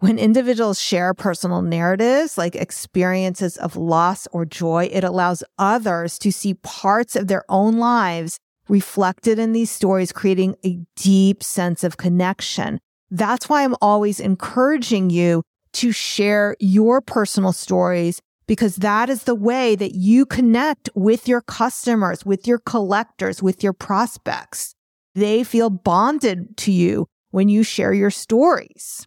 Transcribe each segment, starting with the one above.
When individuals share personal narratives like experiences of loss or joy, it allows others to see parts of their own lives reflected in these stories, creating a deep sense of connection. That's why I'm always encouraging you to share your personal stories because that is the way that you connect with your customers, with your collectors, with your prospects. They feel bonded to you when you share your stories.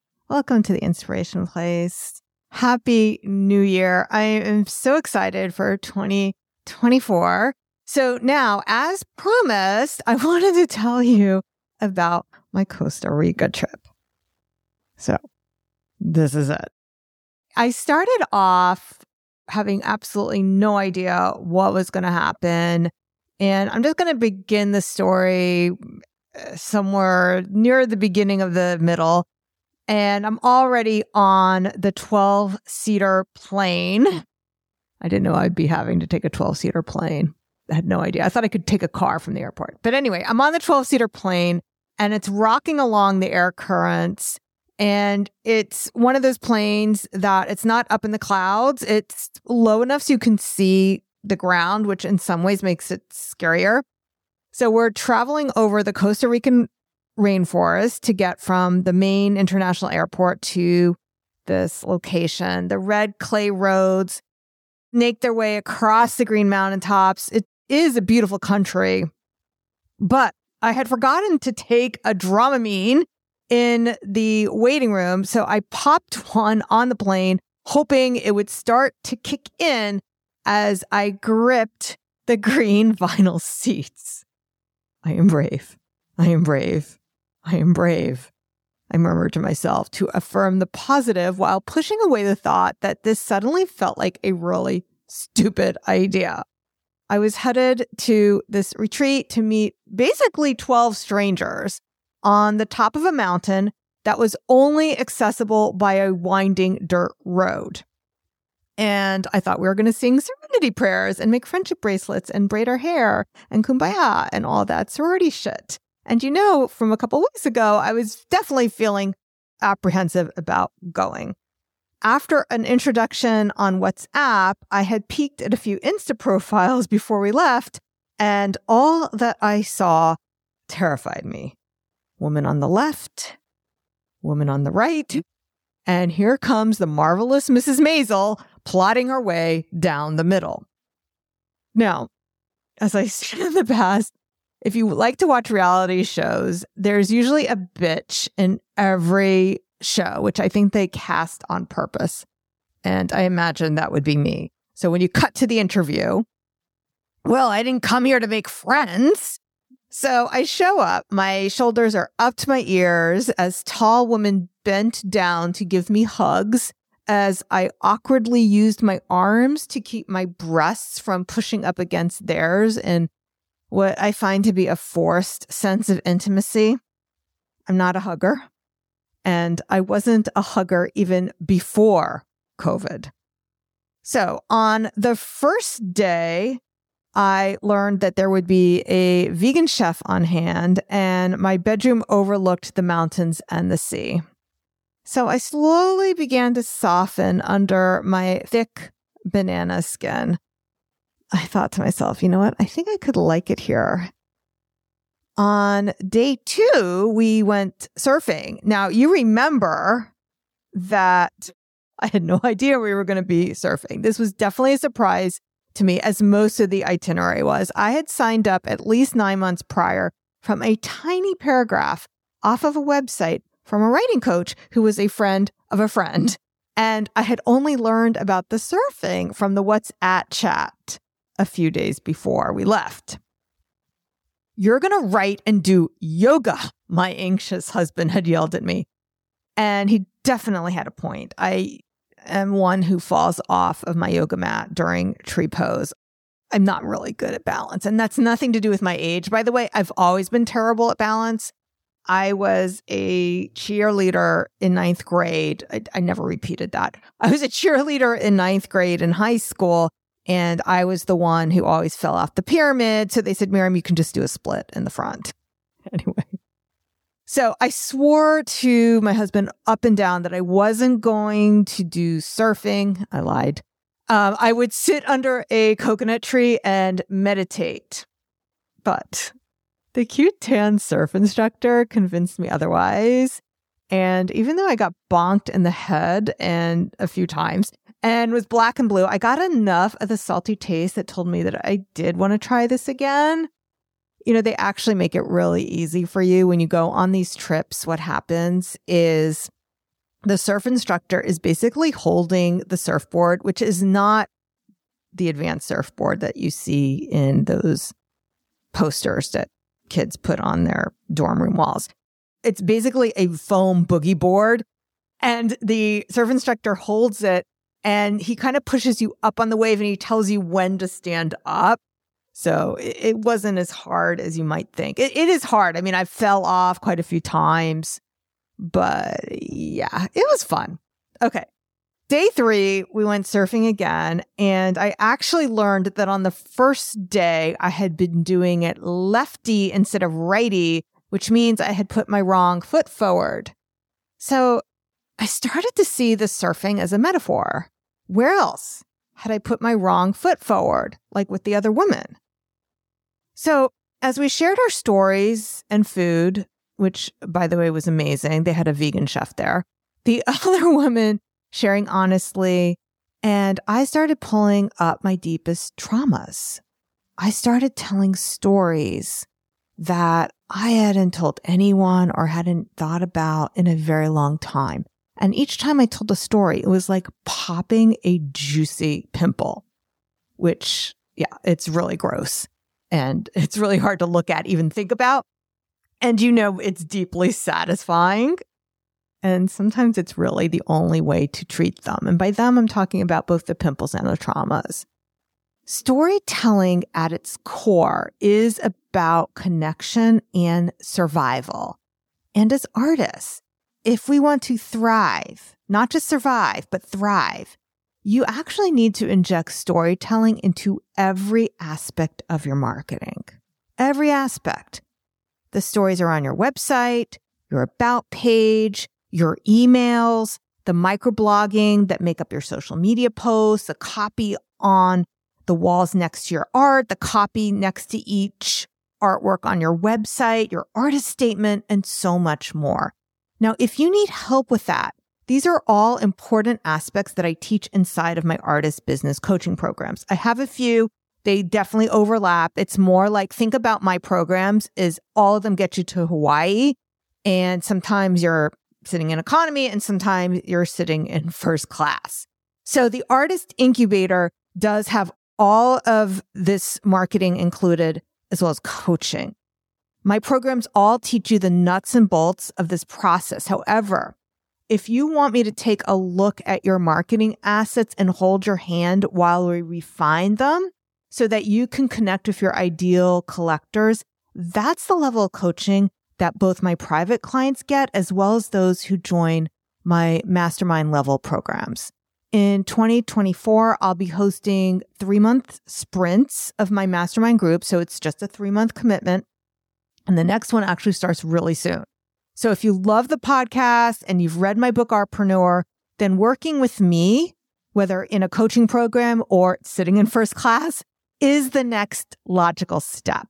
Welcome to the Inspiration Place. Happy New Year. I am so excited for 2024. So now, as promised, I wanted to tell you about my Costa Rica trip. So this is it. I started off having absolutely no idea what was going to happen. And I'm just going to begin the story uh, somewhere near the beginning of the middle and I'm already on the 12 seater plane. I didn't know I'd be having to take a 12 seater plane. I had no idea. I thought I could take a car from the airport. But anyway, I'm on the 12 seater plane and it's rocking along the air currents. And it's one of those planes that it's not up in the clouds. It's low enough so you can see the ground, which in some ways makes it scarier. So we're traveling over the Costa Rican rainforest to get from the main international airport to this location. The red clay roads make their way across the green mountaintops. It is a beautiful country, but I had forgotten to take a Dramamine in the waiting room. So I popped one on the plane, hoping it would start to kick in as I gripped the green vinyl seats. I am brave. I am brave. I am brave, I murmured to myself to affirm the positive while pushing away the thought that this suddenly felt like a really stupid idea. I was headed to this retreat to meet basically 12 strangers on the top of a mountain that was only accessible by a winding dirt road. And I thought we were going to sing serenity prayers and make friendship bracelets and braid our hair and kumbaya and all that sorority shit. And you know, from a couple weeks ago, I was definitely feeling apprehensive about going. After an introduction on WhatsApp, I had peeked at a few Insta profiles before we left, and all that I saw terrified me. Woman on the left, woman on the right, and here comes the marvelous Mrs. Maisel plotting her way down the middle. Now, as I said in the past, if you like to watch reality shows, there's usually a bitch in every show, which I think they cast on purpose. And I imagine that would be me. So when you cut to the interview, well, I didn't come here to make friends. So I show up. My shoulders are up to my ears as tall women bent down to give me hugs as I awkwardly used my arms to keep my breasts from pushing up against theirs and what I find to be a forced sense of intimacy. I'm not a hugger, and I wasn't a hugger even before COVID. So on the first day, I learned that there would be a vegan chef on hand, and my bedroom overlooked the mountains and the sea. So I slowly began to soften under my thick banana skin. I thought to myself, you know what? I think I could like it here. On day two, we went surfing. Now, you remember that I had no idea we were going to be surfing. This was definitely a surprise to me, as most of the itinerary was. I had signed up at least nine months prior from a tiny paragraph off of a website from a writing coach who was a friend of a friend. And I had only learned about the surfing from the What's At chat a few days before we left. You're going to write and do yoga, my anxious husband had yelled at me. And he definitely had a point. I am one who falls off of my yoga mat during tree pose. I'm not really good at balance. And that's nothing to do with my age. By the way, I've always been terrible at balance. I was a cheerleader in ninth grade. I, I, never repeated that. I was a cheerleader in ninth grade in high school, and I was the one who always fell off the pyramid. So they said, Miriam, you can just do a split in the front. Anyway. So I swore to my husband up and down that I wasn't going to do surfing. I lied. Um, I would sit under a coconut tree and meditate. But the cute tan surf instructor convinced me otherwise. And even though I got bonked in the head and a few times and was black and blue, I got enough of the salty taste that told me that I did want to try this again. You know, they actually make it really easy for you when you go on these trips. What happens is the surf instructor is basically holding the surfboard, which is not the advanced surfboard that you see in those posters that kids put on their dorm room walls. It's basically a foam boogie board, and the surf instructor holds it and he kind of pushes you up on the wave and he tells you when to stand up. So it, wasn't as hard as you might think. It, it is hard. I mean, I fell off quite a few times, but yeah, it was fun. Okay. Day three, we went surfing again, and I actually learned that on the first day, I had been doing it lefty instead of righty, which means I had put my wrong foot forward. So I started to see the surfing as a metaphor. Where else had I put my wrong foot forward, like with the other woman? So as we shared our stories and food, which by the way was amazing, they had a vegan chef there. The other woman sharing honestly. And I started pulling up my deepest traumas. I started telling stories that I hadn't told anyone or hadn't thought about in a very long time. And each time I told a story, it was like popping a juicy pimple, which, yeah, it's really gross. And it's really hard to look at, even think about. And you know, it's deeply satisfying. And sometimes it's really the only way to treat them. And by them, I'm talking about both the pimples and the traumas. Storytelling at its core is about connection and survival. And as artists, if we want to thrive, not just survive, but thrive, you actually need to inject storytelling into every aspect of your marketing. Every aspect. The stories are on your website, your about page, your emails, the microblogging that make up your social media posts, the copy on the walls next to your art, the copy next to each artwork on your website, your artist statement, and so much more. Now, if you need help with that, these are all important aspects that I teach inside of my artist business coaching programs. I have a few. They definitely overlap. It's more like think about my programs is all of them get you to Hawaii and sometimes you're sitting in economy and sometimes you're sitting in first class. So the artist incubator does have all of this marketing included as well as coaching. My programs all teach you the nuts and bolts of this process. However, if you want me to take a look at your marketing assets and hold your hand while we refine them so that you can connect with your ideal collectors, that's the level of coaching that both my private clients get as well as those who join my mastermind level programs. In 2024, I'll be hosting three month sprints of my mastermind group. So it's just a three month commitment. And the next one actually starts really soon. So if you love the podcast and you've read my book, Artpreneur, then working with me, whether in a coaching program or sitting in first class, is the next logical step.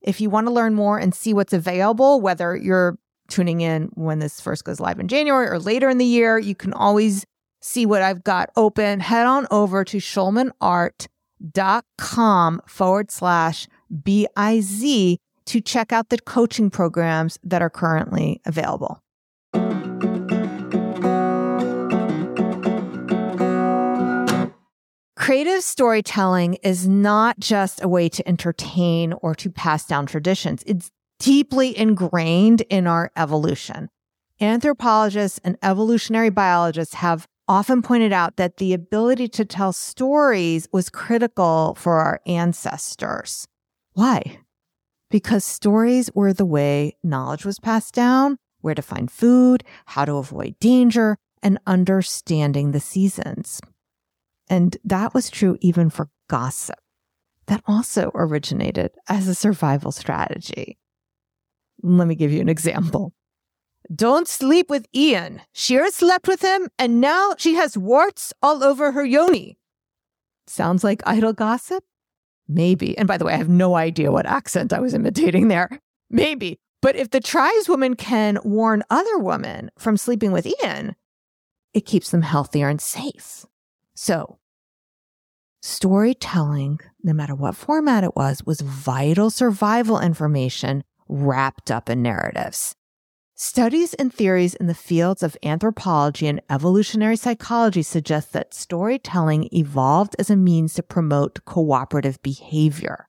If you want to learn more and see what's available, whether you're tuning in when this first goes live in January or later in the year, you can always see what I've got open. Head on over to schulmanart.com forward slash BIZ to check out the coaching programs that are currently available. Creative storytelling is not just a way to entertain or to pass down traditions. It's deeply ingrained in our evolution. Anthropologists and evolutionary biologists have often pointed out that the ability to tell stories was critical for our ancestors. Why? Because stories were the way knowledge was passed down, where to find food, how to avoid danger, and understanding the seasons. And that was true even for gossip. That also originated as a survival strategy. Let me give you an example. Don't sleep with Ian. Shira slept with him and now she has warts all over her yoni. Sounds like idle gossip? Maybe. And by the way, I have no idea what accent I was imitating there. Maybe. But if the tribeswoman can warn other women from sleeping with Ian, it keeps them healthier and safe. So, storytelling, no matter what format it was, was vital survival information wrapped up in narratives. Studies and theories in the fields of anthropology and evolutionary psychology suggest that storytelling evolved as a means to promote cooperative behavior.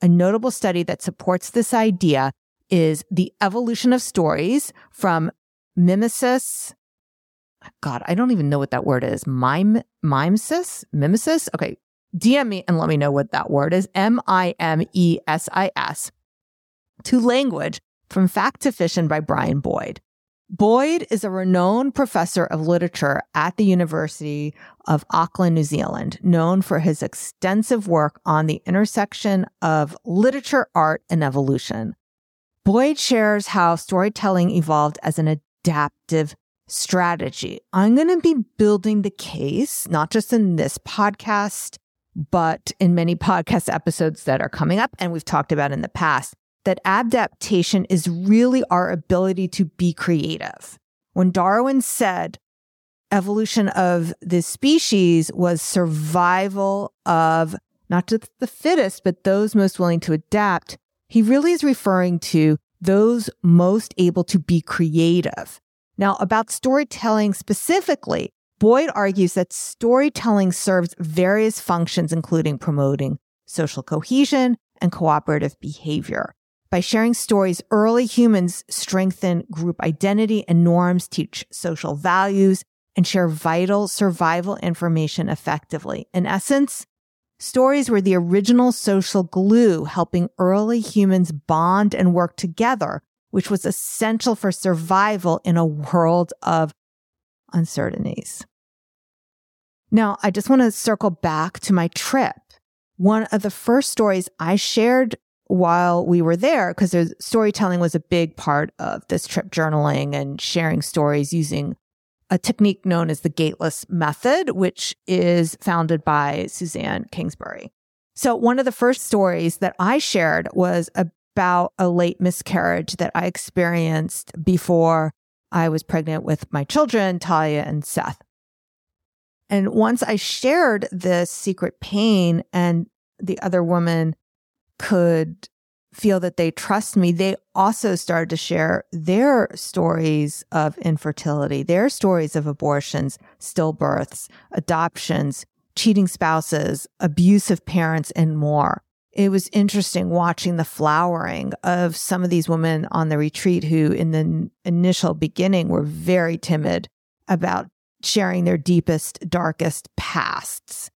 A notable study that supports this idea is The Evolution of Stories from Mimesis God, I don't even know what that word is. Mime, mimesis, mimesis. Okay. DM me and let me know what that word is. M I M E S I S. To language from Fact to Fiction by Brian Boyd. Boyd is a renowned professor of literature at the University of Auckland, New Zealand, known for his extensive work on the intersection of literature, art, and evolution. Boyd shares how storytelling evolved as an adaptive strategy. I'm going to be building the case, not just in this podcast, but in many podcast episodes that are coming up and we've talked about in the past, that adaptation is really our ability to be creative. When Darwin said evolution of the species was survival of not just the fittest, but those most willing to adapt, he really is referring to those most able to be creative. Now, about storytelling specifically, Boyd argues that storytelling serves various functions, including promoting social cohesion and cooperative behavior. By sharing stories, early humans strengthen group identity and norms, teach social values, and share vital survival information effectively. In essence, stories were the original social glue, helping early humans bond and work together which was essential for survival in a world of uncertainties. Now, I just want to circle back to my trip. One of the first stories I shared while we were there, because storytelling was a big part of this trip journaling and sharing stories using a technique known as the gateless method, which is founded by Suzanne Kingsbury. So one of the first stories that I shared was about a late miscarriage that I experienced before I was pregnant with my children, Talia and Seth. And once I shared this secret pain and the other woman could feel that they trust me, they also started to share their stories of infertility, their stories of abortions, stillbirths, adoptions, cheating spouses, abusive parents, and more it was interesting watching the flowering of some of these women on the retreat who, in the initial beginning, were very timid about sharing their deepest, darkest pasts.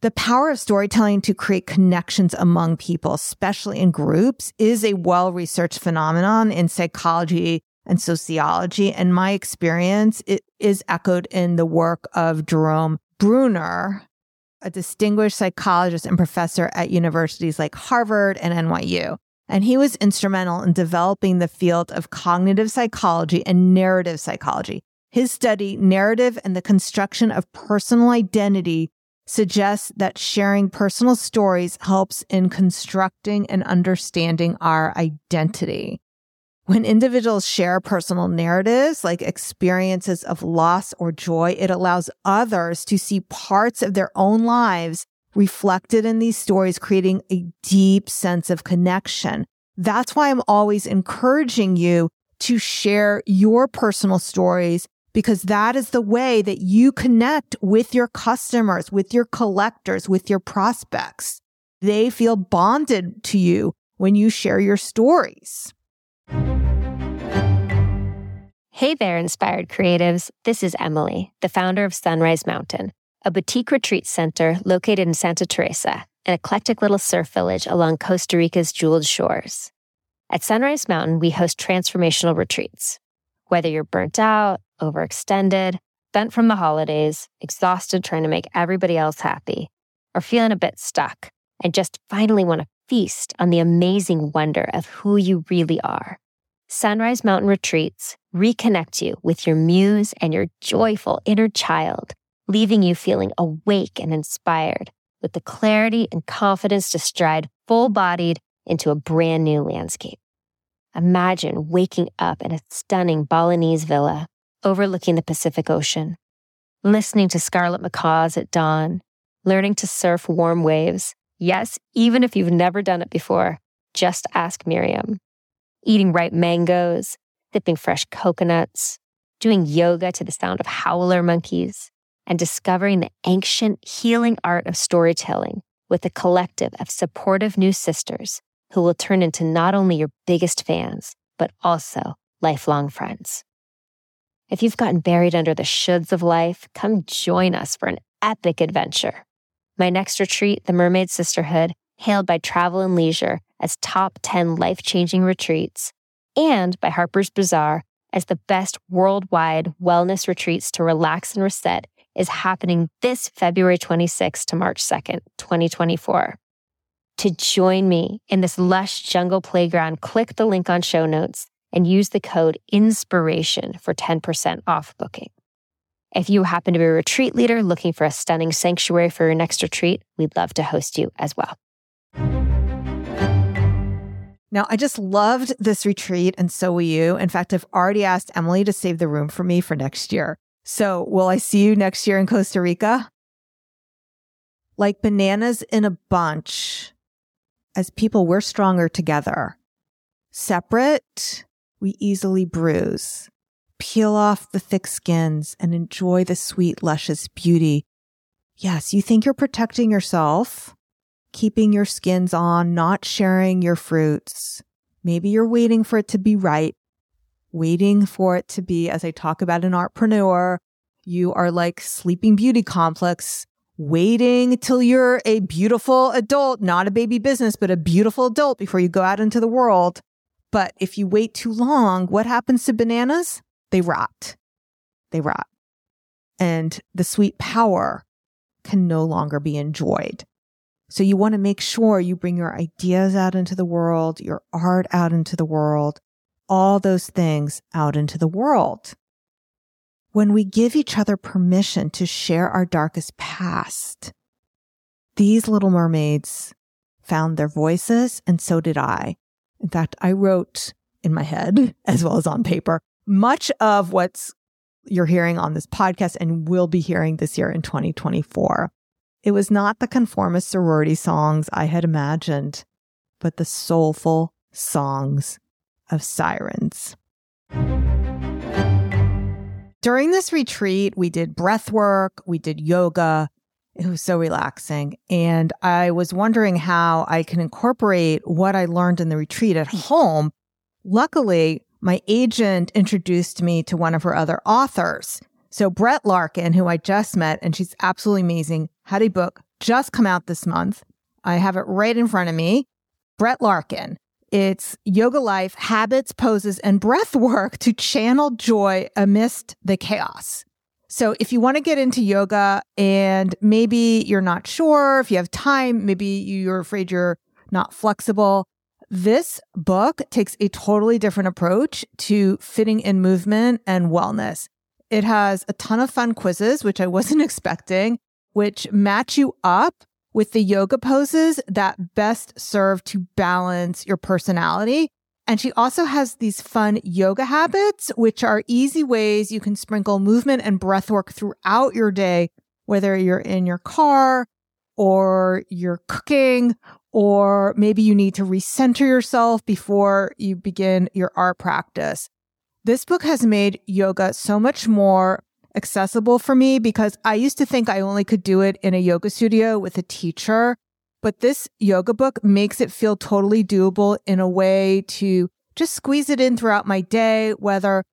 The power of storytelling to create connections among people, especially in groups, is a well researched phenomenon in psychology and sociology. And my experience it is echoed in the work of Jerome Bruner, a distinguished psychologist and professor at universities like Harvard and NYU. And he was instrumental in developing the field of cognitive psychology and narrative psychology. His study, Narrative and the Construction of Personal Identity, suggests that sharing personal stories helps in constructing and understanding our identity. When individuals share personal narratives like experiences of loss or joy, it allows others to see parts of their own lives reflected in these stories, creating a deep sense of connection. That's why I'm always encouraging you to share your personal stories because that is the way that you connect with your customers, with your collectors, with your prospects. They feel bonded to you when you share your stories. Hey there, inspired creatives. This is Emily, the founder of Sunrise Mountain, a boutique retreat center located in Santa Teresa, an eclectic little surf village along Costa Rica's jeweled shores. At Sunrise Mountain, we host transformational retreats. Whether you're burnt out, overextended, bent from the holidays, exhausted trying to make everybody else happy, or feeling a bit stuck and just finally want to feast on the amazing wonder of who you really are. Sunrise Mountain Retreats reconnect you with your muse and your joyful inner child, leaving you feeling awake and inspired with the clarity and confidence to stride full bodied into a brand new landscape. Imagine waking up in a stunning Balinese villa overlooking the Pacific Ocean, listening to scarlet macaws at dawn, learning to surf warm waves. Yes, even if you've never done it before, just ask Miriam. Eating ripe mangoes, sipping fresh coconuts, doing yoga to the sound of howler monkeys, and discovering the ancient healing art of storytelling with a collective of supportive new sisters who will turn into not only your biggest fans, but also lifelong friends. If you've gotten buried under the shoulds of life, come join us for an epic adventure. My next retreat, the Mermaid Sisterhood, hailed by Travel and Leisure as top 10 life changing retreats, and by Harper's Bazaar as the best worldwide wellness retreats to relax and reset, is happening this February 26th to March 2nd, 2024. To join me in this lush jungle playground, click the link on show notes and use the code INSPIRATION for 10% off booking. If you happen to be a retreat leader looking for a stunning sanctuary for your next retreat, we'd love to host you as well. Now, I just loved this retreat, and so will you. In fact, I've already asked Emily to save the room for me for next year. So, will I see you next year in Costa Rica? Like bananas in a bunch, as people, we're stronger together. Separate, we easily bruise. Peel off the thick skins and enjoy the sweet, luscious beauty. Yes, you think you're protecting yourself, keeping your skins on, not sharing your fruits. Maybe you're waiting for it to be right, waiting for it to be, as I talk about an artpreneur, you are like sleeping beauty complex, waiting till you're a beautiful adult, not a baby business, but a beautiful adult before you go out into the world. But if you wait too long, what happens to bananas? They rot. They rot. And the sweet power can no longer be enjoyed. So you want to make sure you bring your ideas out into the world, your art out into the world, all those things out into the world. When we give each other permission to share our darkest past, these little mermaids found their voices and so did I. In fact, I wrote in my head as well as on paper much of what's you're hearing on this podcast and will be hearing this year in 2024. It was not the conformist sorority songs I had imagined, but the soulful songs of sirens. During this retreat, we did breath work, we did yoga, it was so relaxing. And I was wondering how I can incorporate what I learned in the retreat at home. Luckily, my agent introduced me to one of her other authors. So Brett Larkin, who I just met, and she's absolutely amazing, had a book just come out this month. I have it right in front of me. Brett Larkin. It's yoga life, habits, poses, and breath work to channel joy amidst the chaos. So if you want to get into yoga and maybe you're not sure, if you have time, maybe you're afraid you're not flexible, this book takes a totally different approach to fitting in movement and wellness. It has a ton of fun quizzes, which I wasn't expecting, which match you up with the yoga poses that best serve to balance your personality and she also has these fun yoga habits, which are easy ways you can sprinkle movement and breath work throughout your day, whether you're in your car or you're cooking, or maybe you need to recenter yourself before you begin your art practice. This book has made yoga so much more accessible for me because I used to think I only could do it in a yoga studio with a teacher. But this yoga book makes it feel totally doable in a way to just squeeze it in throughout my day, whether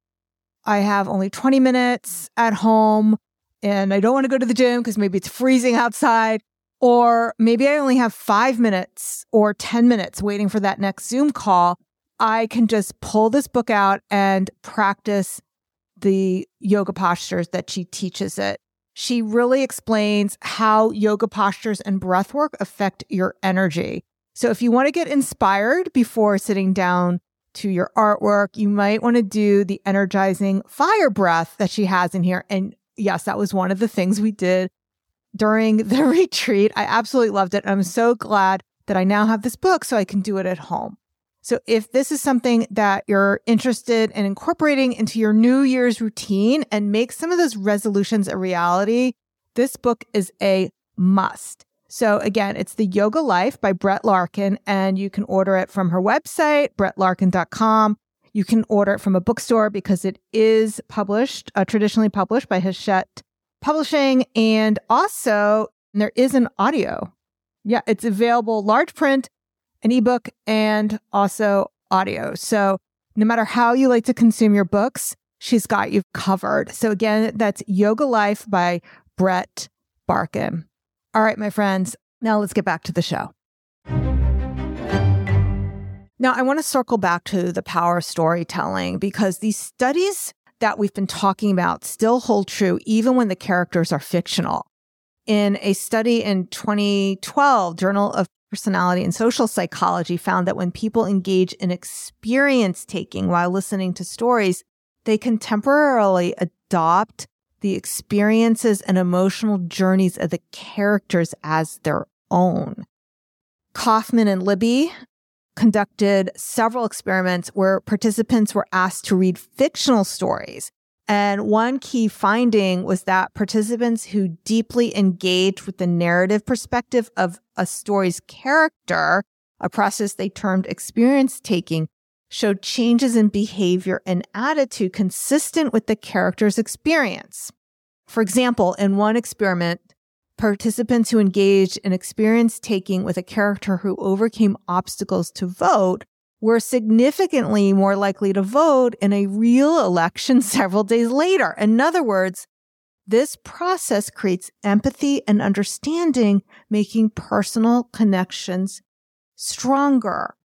I have only 20 minutes at home and I don't want to go to the gym because maybe it's freezing outside. Or maybe I only have five minutes or 10 minutes waiting for that next Zoom call. I can just pull this book out and practice the yoga postures that she teaches it. She really explains how yoga postures and breath work affect your energy. So if you want to get inspired before sitting down to your artwork, you might want to do the energizing fire breath that she has in here. And yes, that was one of the things we did during the retreat. I absolutely loved it. I'm so glad that I now have this book so I can do it at home. So if this is something that you're interested in incorporating into your New Year's routine and make some of those resolutions a reality, this book is a must. So again, it's The Yoga Life by Brett Larkin, and you can order it from her website, brettlarkin.com. You can order it from a bookstore because it is published, uh, traditionally published by Hachette Publishing. And also, there is an audio. Yeah, it's available large print an ebook, and also audio. So no matter how you like to consume your books, she's got you covered. So again, that's Yoga Life by Brett Larkin. All right, my friends, now let's get back to the show. Now, I want to circle back to the power of storytelling because these studies that we've been talking about still hold true even when the characters are fictional. In a study in 2012, Journal of Personality and Social Psychology found that when people engage in experience taking while listening to stories, they can temporarily adopt the experiences and emotional journeys of the characters as their own. Kaufman and Libby conducted several experiments where participants were asked to read fictional stories and one key finding was that participants who deeply engaged with the narrative perspective of a story's character, a process they termed experience taking, showed changes in behavior and attitude consistent with the character's experience. For example, in one experiment, participants who engaged in experience taking with a character who overcame obstacles to vote were significantly more likely to vote in a real election several days later. In other words, this process creates empathy and understanding, making personal connections stronger.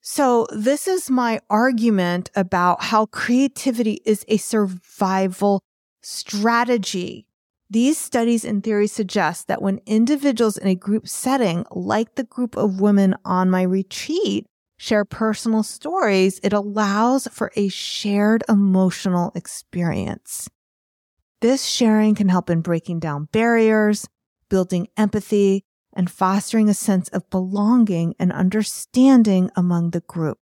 So this is my argument about how creativity is a survival strategy. These studies and theories suggest that when individuals in a group setting, like the group of women on my retreat, share personal stories, it allows for a shared emotional experience. This sharing can help in breaking down barriers, building empathy, and fostering a sense of belonging and understanding among the group.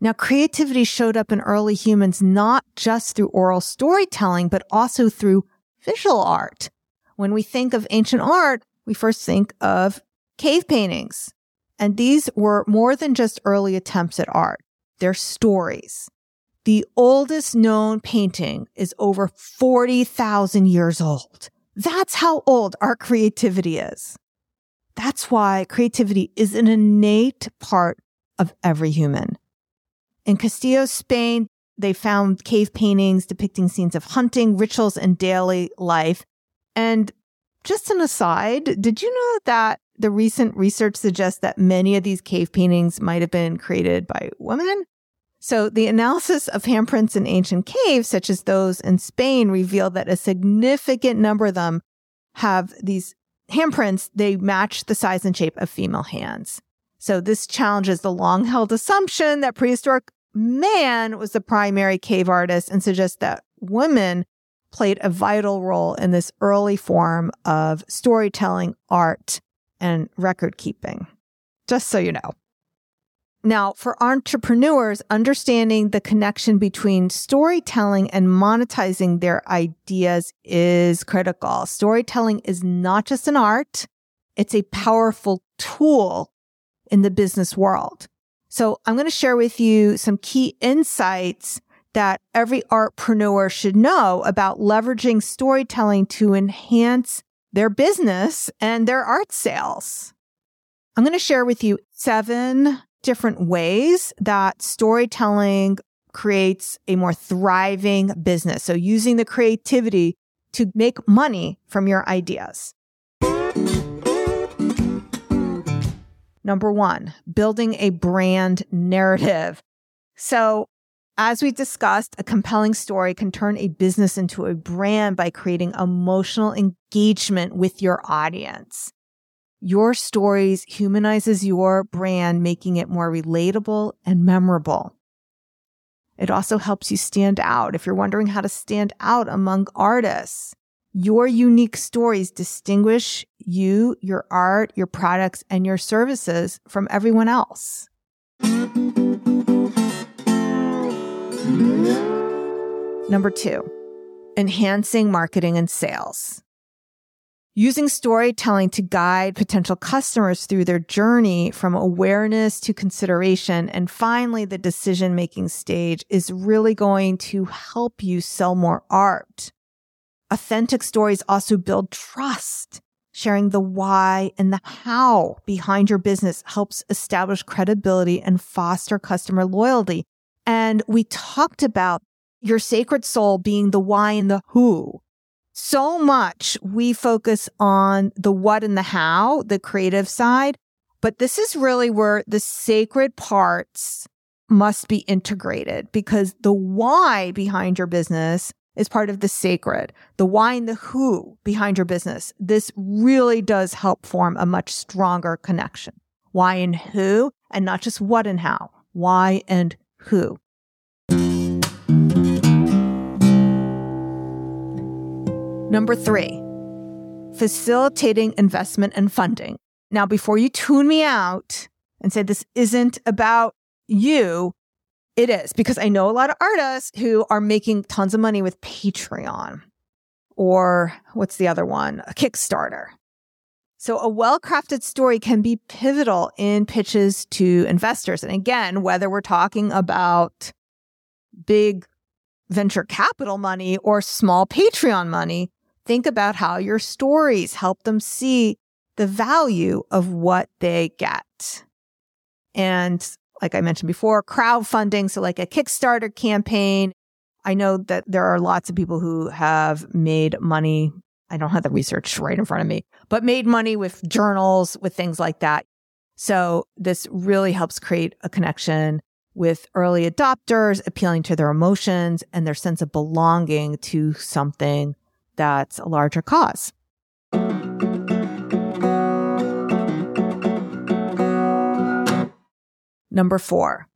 Now, creativity showed up in early humans not just through oral storytelling, but also through visual art. When we think of ancient art, we first think of cave paintings, and these were more than just early attempts at art. They're stories. The oldest known painting is over 40,000 years old. That's how old our creativity is. That's why creativity is an innate part of every human. In Castilla, Spain, they found cave paintings depicting scenes of hunting, rituals, and daily life. And just an aside, did you know that the recent research suggests that many of these cave paintings might have been created by women. So the analysis of handprints in ancient caves, such as those in Spain, revealed that a significant number of them have these handprints. They match the size and shape of female hands. So this challenges the long held assumption that prehistoric man was the primary cave artist and suggests that women played a vital role in this early form of storytelling art and record keeping, just so you know. Now, for entrepreneurs, understanding the connection between storytelling and monetizing their ideas is critical. Storytelling is not just an art, it's a powerful tool in the business world. So I'm going to share with you some key insights that every artpreneur should know about leveraging storytelling to enhance their business and their art sales. I'm going to share with you seven different ways that storytelling creates a more thriving business. So using the creativity to make money from your ideas. Number one, building a brand narrative. So as we discussed, a compelling story can turn a business into a brand by creating emotional engagement with your audience. Your stories humanizes your brand, making it more relatable and memorable. It also helps you stand out. If you're wondering how to stand out among artists, your unique stories distinguish you, your art, your products, and your services from everyone else. Number two, enhancing marketing and sales. Using storytelling to guide potential customers through their journey from awareness to consideration and finally the decision making stage is really going to help you sell more art. Authentic stories also build trust. Sharing the why and the how behind your business helps establish credibility and foster customer loyalty. And we talked about your sacred soul being the why and the who so much we focus on the what and the how, the creative side, but this is really where the sacred parts must be integrated because the why behind your business is part of the sacred. The why and the who behind your business. This really does help form a much stronger connection. Why and who, and not just what and how. Why and who. Number three, facilitating investment and funding. Now, before you tune me out and say this isn't about you, it is because I know a lot of artists who are making tons of money with Patreon or what's the other one? A Kickstarter. So a well-crafted story can be pivotal in pitches to investors. And again, whether we're talking about big venture capital money or small Patreon money, Think about how your stories help them see the value of what they get. And like I mentioned before, crowdfunding. So like a Kickstarter campaign. I know that there are lots of people who have made money. I don't have the research right in front of me, but made money with journals, with things like that. So this really helps create a connection with early adopters, appealing to their emotions and their sense of belonging to something that's a larger cause. Number four,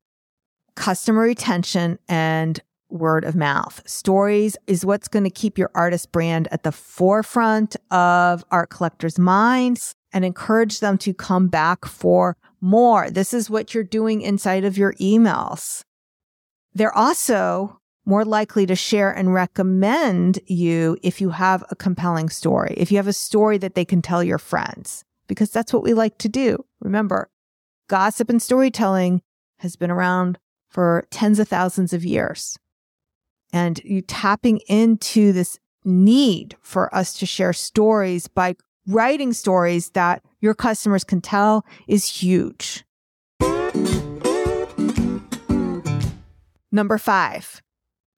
customer retention and word of mouth. Stories is what's going to keep your artist brand at the forefront of art collectors' minds and encourage them to come back for more. This is what you're doing inside of your emails. They're also more likely to share and recommend you if you have a compelling story, if you have a story that they can tell your friends, because that's what we like to do. Remember, gossip and storytelling has been around for tens of thousands of years. And you tapping into this need for us to share stories by writing stories that your customers can tell is huge. Number five,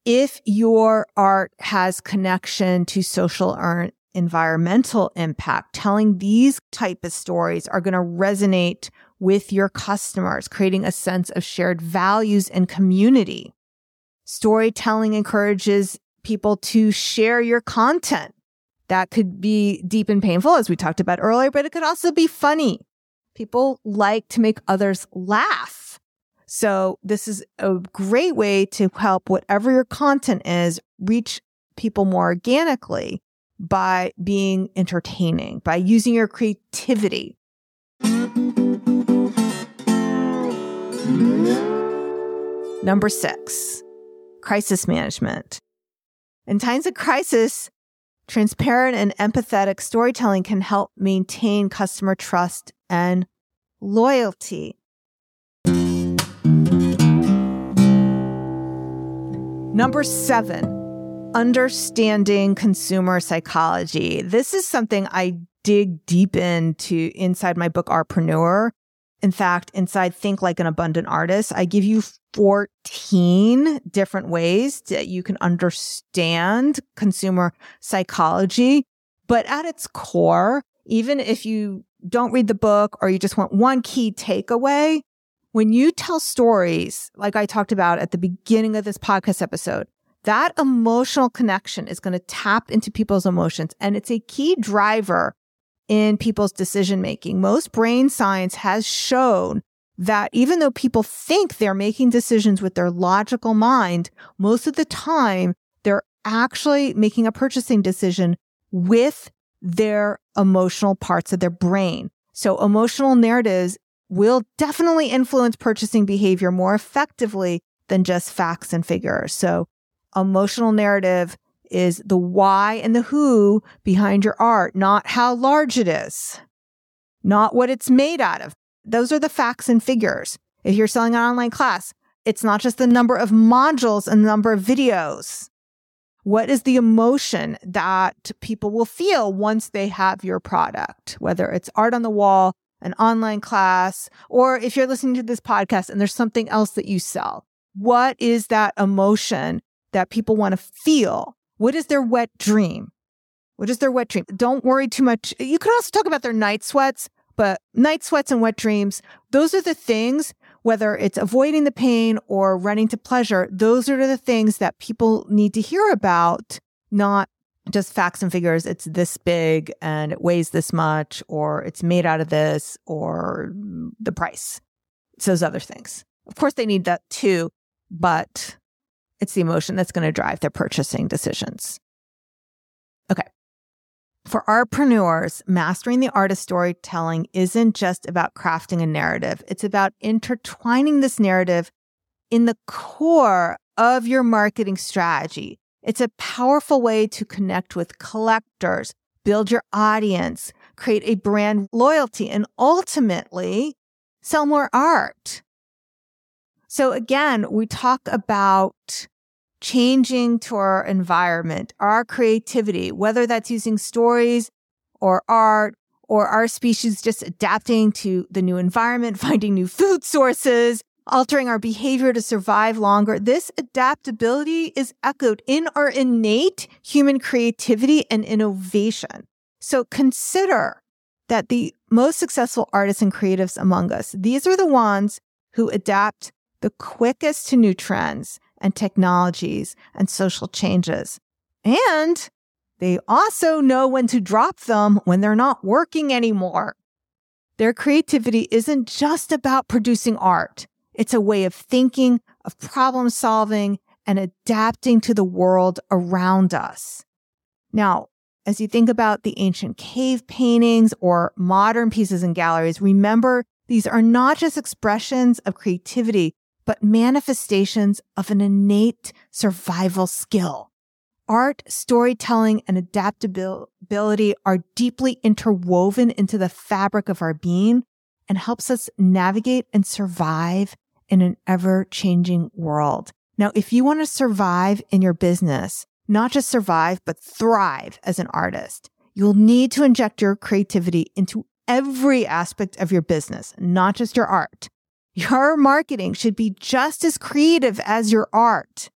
if your art has connection to social or environmental impact, telling these type of stories are going to resonate with your customers, creating a sense of shared values and community. Storytelling encourages people to share your content. That could be deep and painful, as we talked about earlier, but it could also be funny. People like to make others laugh. So this is a great way to help whatever your content is reach people more organically by being entertaining, by using your creativity. Number six, crisis management. In times of crisis, transparent and empathetic storytelling can help maintain customer trust and loyalty. Number seven, understanding consumer psychology. This is something I dig deep into inside my book, Artpreneur. In fact, inside Think Like an Abundant Artist, I give you 14 different ways that you can understand consumer psychology. But at its core, even if you don't read the book or you just want one key takeaway, when you tell stories, like I talked about at the beginning of this podcast episode, that emotional connection is going to tap into people's emotions. And it's a key driver in people's decision making. Most brain science has shown that even though people think they're making decisions with their logical mind, most of the time they're actually making a purchasing decision with their emotional parts of their brain. So emotional narratives will definitely influence purchasing behavior more effectively than just facts and figures. So emotional narrative is the why and the who behind your art, not how large it is, not what it's made out of. Those are the facts and figures. If you're selling an online class, it's not just the number of modules and the number of videos. What is the emotion that people will feel once they have your product, whether it's art on the wall, an online class, or if you're listening to this podcast and there's something else that you sell? What is that emotion that people want to feel what is their wet dream? What is their wet dream? Don't worry too much. You could also talk about their night sweats, but night sweats and wet dreams, those are the things, whether it's avoiding the pain or running to pleasure, those are the things that people need to hear about, not just facts and figures. It's this big and it weighs this much, or it's made out of this, or the price. It's those other things. Of course, they need that too, but it's the emotion that's going to drive their purchasing decisions. Okay. For artpreneurs, mastering the art of storytelling isn't just about crafting a narrative. It's about intertwining this narrative in the core of your marketing strategy. It's a powerful way to connect with collectors, build your audience, create a brand loyalty, and ultimately sell more art. So again, we talk about changing to our environment, our creativity, whether that's using stories or art or our species just adapting to the new environment, finding new food sources, altering our behavior to survive longer. This adaptability is echoed in our innate human creativity and innovation. So consider that the most successful artists and creatives among us, these are the ones who adapt the quickest to new trends and technologies and social changes. And they also know when to drop them when they're not working anymore. Their creativity isn't just about producing art. It's a way of thinking, of problem solving, and adapting to the world around us. Now, as you think about the ancient cave paintings or modern pieces in galleries, remember these are not just expressions of creativity, but manifestations of an innate survival skill. Art, storytelling, and adaptability are deeply interwoven into the fabric of our being and helps us navigate and survive in an ever changing world. Now, if you want to survive in your business, not just survive, but thrive as an artist, you'll need to inject your creativity into every aspect of your business, not just your art. Your marketing should be just as creative as your art.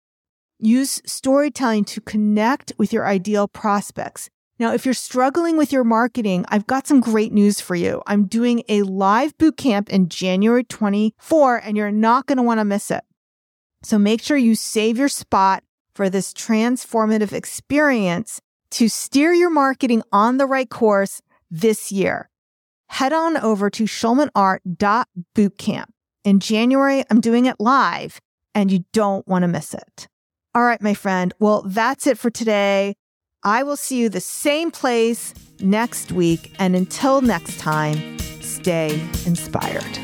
Use storytelling to connect with your ideal prospects. Now, if you're struggling with your marketing, I've got some great news for you. I'm doing a live boot camp in January 24 and you're not going to want to miss it. So make sure you save your spot for this transformative experience to steer your marketing on the right course this year. Head on over to schulmanart.bootcamp. In January, I'm doing it live and you don't want to miss it. All right, my friend. Well, that's it for today. I will see you the same place next week. And until next time, stay inspired.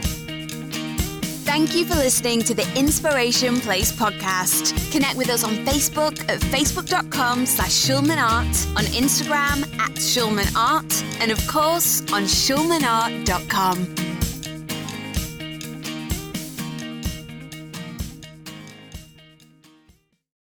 Thank you for listening to the Inspiration Place podcast. Connect with us on Facebook at facebook.com slash schulmanart, on Instagram at schulmanart, and of course on schulmanart.com.